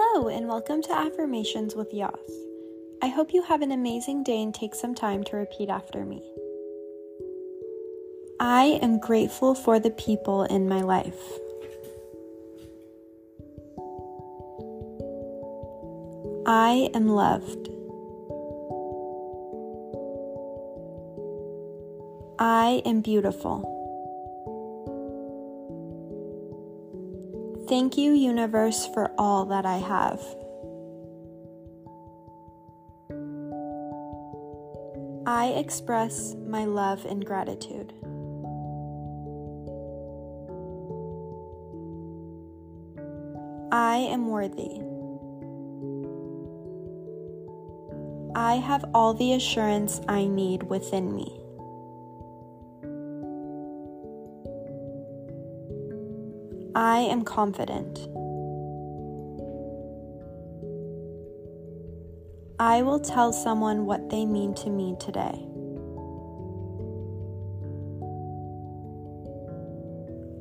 and welcome to Affirmations with Yas. I hope you have an amazing day and take some time to repeat after me. I am grateful for the people in my life. I am loved. I am beautiful. Thank you, universe, for all that I have. I express my love and gratitude. I am worthy. I have all the assurance I need within me. I am confident. I will tell someone what they mean to me today.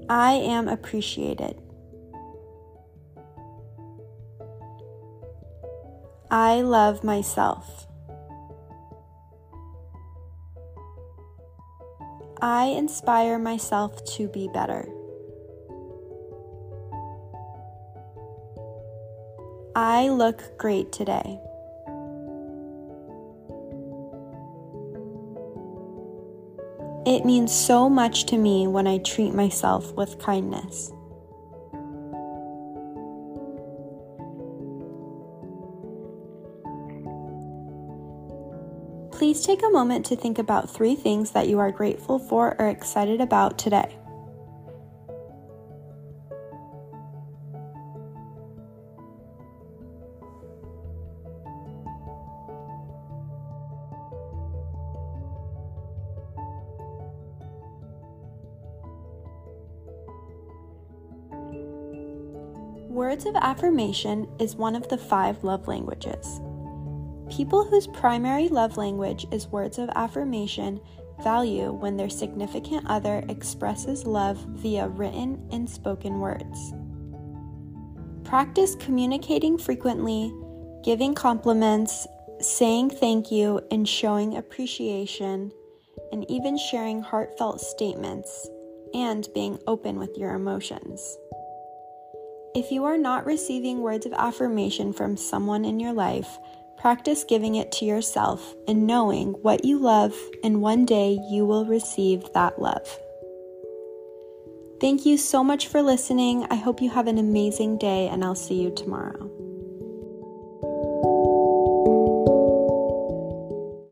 I am appreciated. I love myself. I inspire myself to be better. I look great today. It means so much to me when I treat myself with kindness. Please take a moment to think about three things that you are grateful for or excited about today. Words of affirmation is one of the five love languages. People whose primary love language is words of affirmation value when their significant other expresses love via written and spoken words. Practice communicating frequently, giving compliments, saying thank you, and showing appreciation, and even sharing heartfelt statements and being open with your emotions. If you are not receiving words of affirmation from someone in your life, practice giving it to yourself and knowing what you love, and one day you will receive that love. Thank you so much for listening. I hope you have an amazing day, and I'll see you tomorrow.